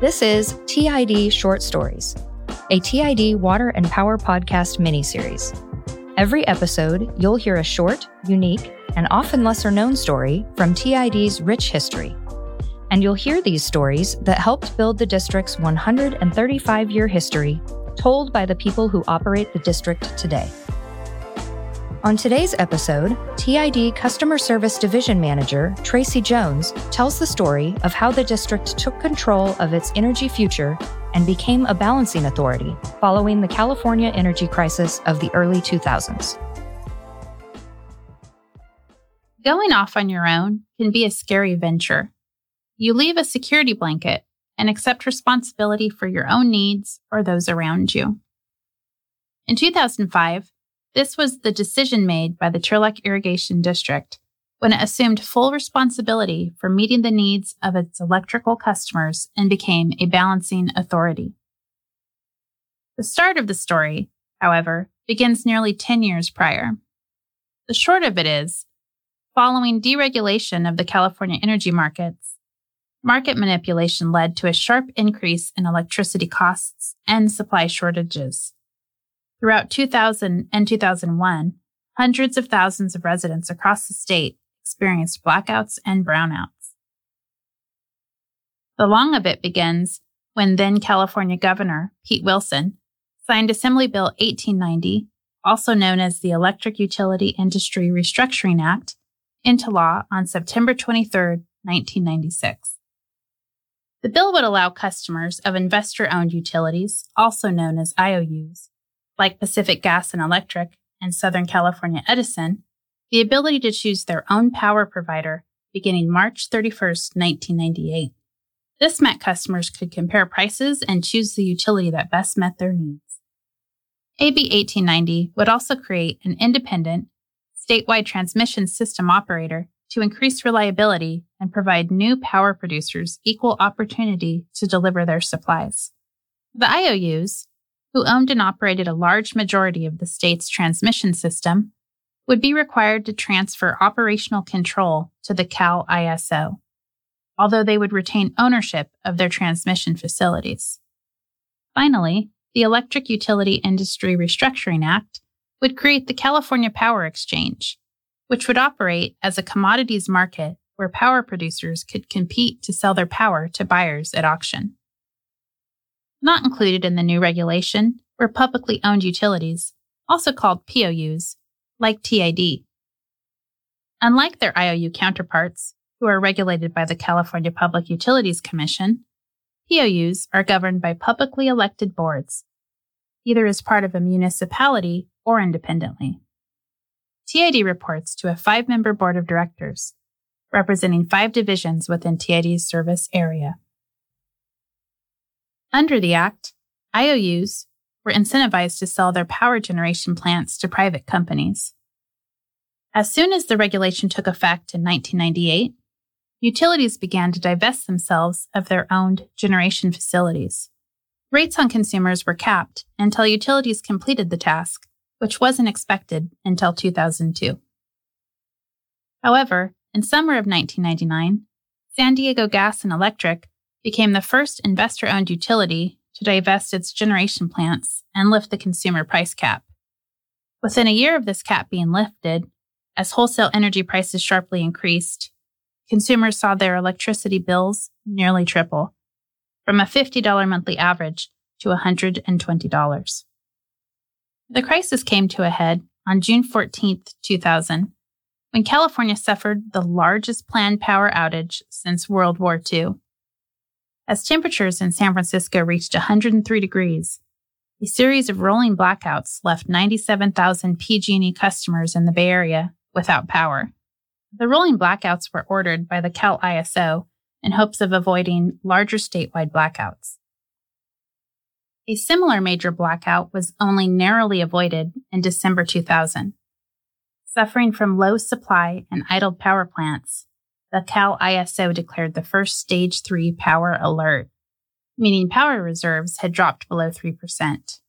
This is TID Short Stories, a TID Water and Power podcast miniseries. Every episode, you'll hear a short, unique, and often lesser known story from TID's rich history. And you'll hear these stories that helped build the district's 135 year history, told by the people who operate the district today. On today's episode, TID Customer Service Division Manager Tracy Jones tells the story of how the district took control of its energy future and became a balancing authority following the California energy crisis of the early 2000s. Going off on your own can be a scary venture. You leave a security blanket and accept responsibility for your own needs or those around you. In 2005, this was the decision made by the Turlock Irrigation District when it assumed full responsibility for meeting the needs of its electrical customers and became a balancing authority. The start of the story, however, begins nearly 10 years prior. The short of it is, following deregulation of the California energy markets, market manipulation led to a sharp increase in electricity costs and supply shortages. Throughout 2000 and 2001, hundreds of thousands of residents across the state experienced blackouts and brownouts. The long of it begins when then California Governor Pete Wilson signed Assembly Bill 1890, also known as the Electric Utility Industry Restructuring Act, into law on September 23, 1996. The bill would allow customers of investor owned utilities, also known as IOUs, like Pacific Gas and Electric and Southern California Edison, the ability to choose their own power provider beginning March 31, 1998. This meant customers could compare prices and choose the utility that best met their needs. AB 1890 would also create an independent, statewide transmission system operator to increase reliability and provide new power producers equal opportunity to deliver their supplies. The IOUs, who owned and operated a large majority of the state's transmission system, would be required to transfer operational control to the Cal ISO, although they would retain ownership of their transmission facilities. Finally, the Electric Utility Industry Restructuring Act would create the California Power Exchange, which would operate as a commodities market where power producers could compete to sell their power to buyers at auction. Not included in the new regulation were publicly owned utilities, also called POUs, like TID. Unlike their IOU counterparts, who are regulated by the California Public Utilities Commission, POUs are governed by publicly elected boards, either as part of a municipality or independently. TID reports to a five member board of directors, representing five divisions within TID's service area. Under the Act, IOUs were incentivized to sell their power generation plants to private companies. As soon as the regulation took effect in 1998, utilities began to divest themselves of their owned generation facilities. Rates on consumers were capped until utilities completed the task, which wasn't expected until 2002. However, in summer of 1999, San Diego Gas and Electric became the first investor owned utility to divest its generation plants and lift the consumer price cap. Within a year of this cap being lifted, as wholesale energy prices sharply increased, consumers saw their electricity bills nearly triple, from a $50 monthly average to $120. The crisis came to a head on June 14, 2000, when California suffered the largest planned power outage since World War II. As temperatures in San Francisco reached 103 degrees, a series of rolling blackouts left 97,000 PG&E customers in the Bay Area without power. The rolling blackouts were ordered by the Cal ISO in hopes of avoiding larger statewide blackouts. A similar major blackout was only narrowly avoided in December 2000. Suffering from low supply and idled power plants, the Cal ISO declared the first stage 3 power alert, meaning power reserves had dropped below 3%.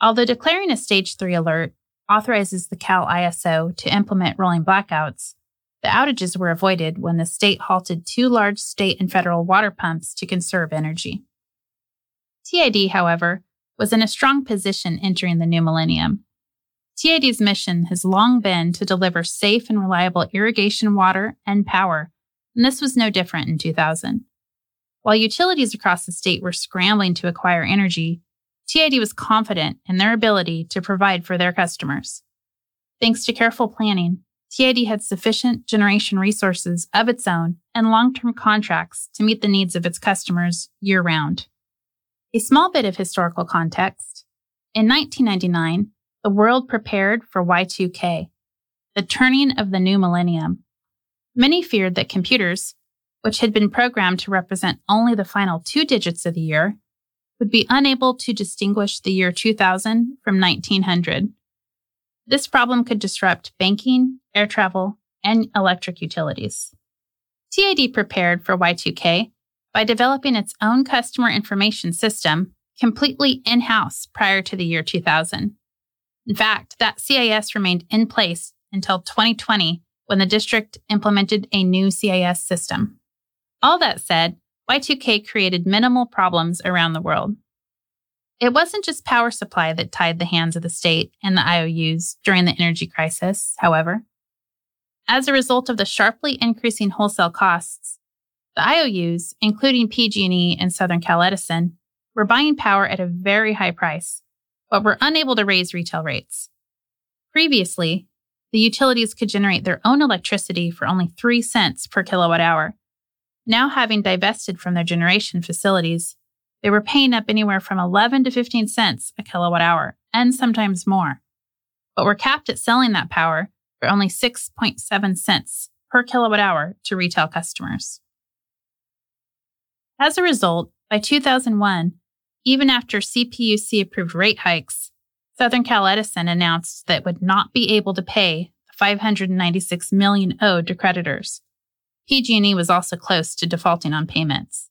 Although declaring a stage 3 alert authorizes the Cal ISO to implement rolling blackouts, the outages were avoided when the state halted two large state and federal water pumps to conserve energy. TID, however, was in a strong position entering the new millennium. TID's mission has long been to deliver safe and reliable irrigation water and power, and this was no different in 2000. While utilities across the state were scrambling to acquire energy, TID was confident in their ability to provide for their customers. Thanks to careful planning, TID had sufficient generation resources of its own and long term contracts to meet the needs of its customers year round. A small bit of historical context. In 1999, the world prepared for Y2K, the turning of the new millennium. Many feared that computers, which had been programmed to represent only the final two digits of the year, would be unable to distinguish the year 2000 from 1900. This problem could disrupt banking, air travel, and electric utilities. TID prepared for Y2K by developing its own customer information system completely in house prior to the year 2000. In fact, that CIS remained in place until 2020 when the district implemented a new CIS system. All that said, Y2K created minimal problems around the world. It wasn't just power supply that tied the hands of the state and the IOUs during the energy crisis, however. As a result of the sharply increasing wholesale costs, the IOUs, including PG&E and Southern Cal Edison, were buying power at a very high price, but were unable to raise retail rates. Previously, the utilities could generate their own electricity for only 3 cents per kilowatt hour. Now having divested from their generation facilities, they were paying up anywhere from 11 to 15 cents a kilowatt hour, and sometimes more. But were capped at selling that power for only 6.7 cents per kilowatt hour to retail customers. As a result, by 2001, even after CPUC approved rate hikes, Southern Cal Edison announced that it would not be able to pay the 596 million owed to creditors. PG&E was also close to defaulting on payments.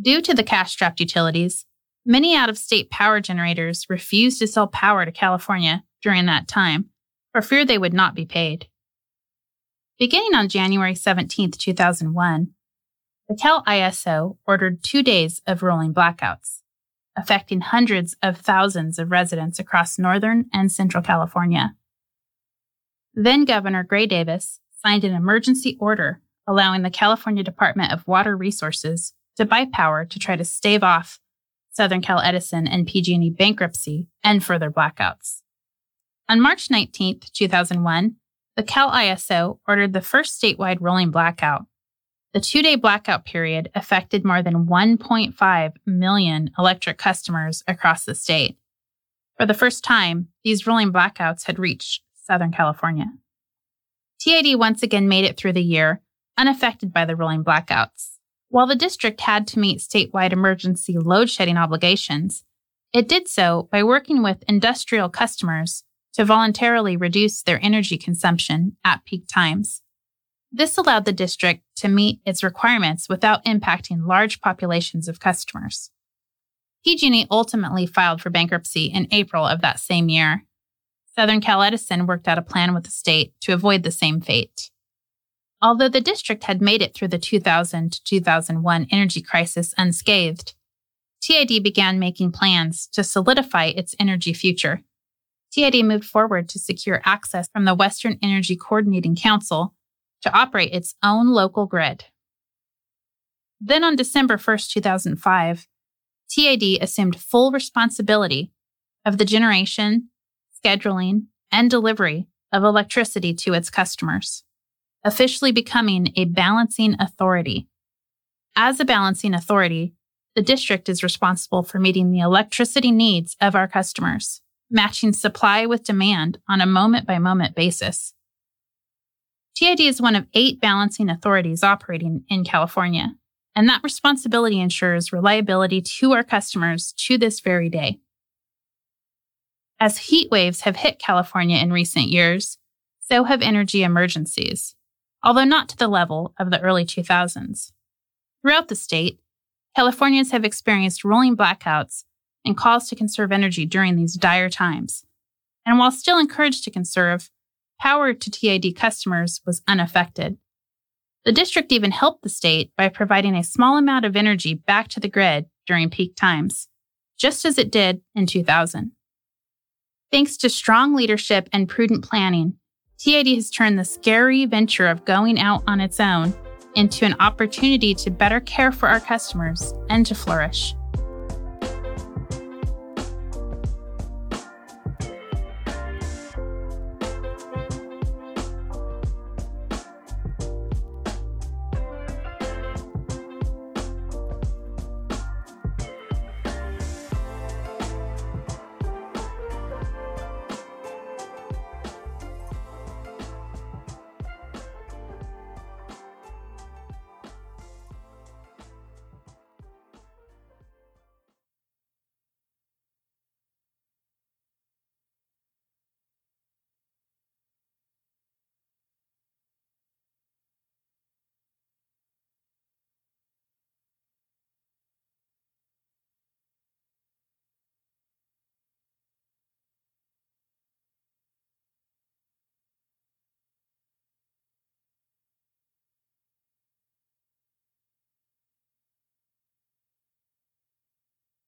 Due to the cash-strapped utilities, many out-of-state power generators refused to sell power to California during that time for fear they would not be paid. Beginning on January 17, 2001, the Cal ISO ordered two days of rolling blackouts, affecting hundreds of thousands of residents across Northern and Central California. Then Governor Gray Davis signed an emergency order allowing the California Department of Water Resources to buy power to try to stave off Southern Cal Edison and PG&E bankruptcy and further blackouts. On March 19, 2001, the Cal ISO ordered the first statewide rolling blackout the two day blackout period affected more than 1.5 million electric customers across the state. For the first time, these rolling blackouts had reached Southern California. TID once again made it through the year, unaffected by the rolling blackouts. While the district had to meet statewide emergency load shedding obligations, it did so by working with industrial customers to voluntarily reduce their energy consumption at peak times. This allowed the district to meet its requirements without impacting large populations of customers. PG&E ultimately filed for bankruptcy in April of that same year. Southern Cal Edison worked out a plan with the state to avoid the same fate. Although the district had made it through the 2000 to 2001 energy crisis unscathed, TID began making plans to solidify its energy future. TID moved forward to secure access from the Western Energy Coordinating Council to operate its own local grid. Then on December 1st, 2005, TID assumed full responsibility of the generation, scheduling, and delivery of electricity to its customers, officially becoming a balancing authority. As a balancing authority, the district is responsible for meeting the electricity needs of our customers, matching supply with demand on a moment by moment basis, TID is one of eight balancing authorities operating in California, and that responsibility ensures reliability to our customers to this very day. As heat waves have hit California in recent years, so have energy emergencies, although not to the level of the early 2000s. Throughout the state, Californians have experienced rolling blackouts and calls to conserve energy during these dire times. And while still encouraged to conserve, power to TID customers was unaffected. The district even helped the state by providing a small amount of energy back to the grid during peak times, just as it did in 2000. Thanks to strong leadership and prudent planning, TID has turned the scary venture of going out on its own into an opportunity to better care for our customers and to flourish.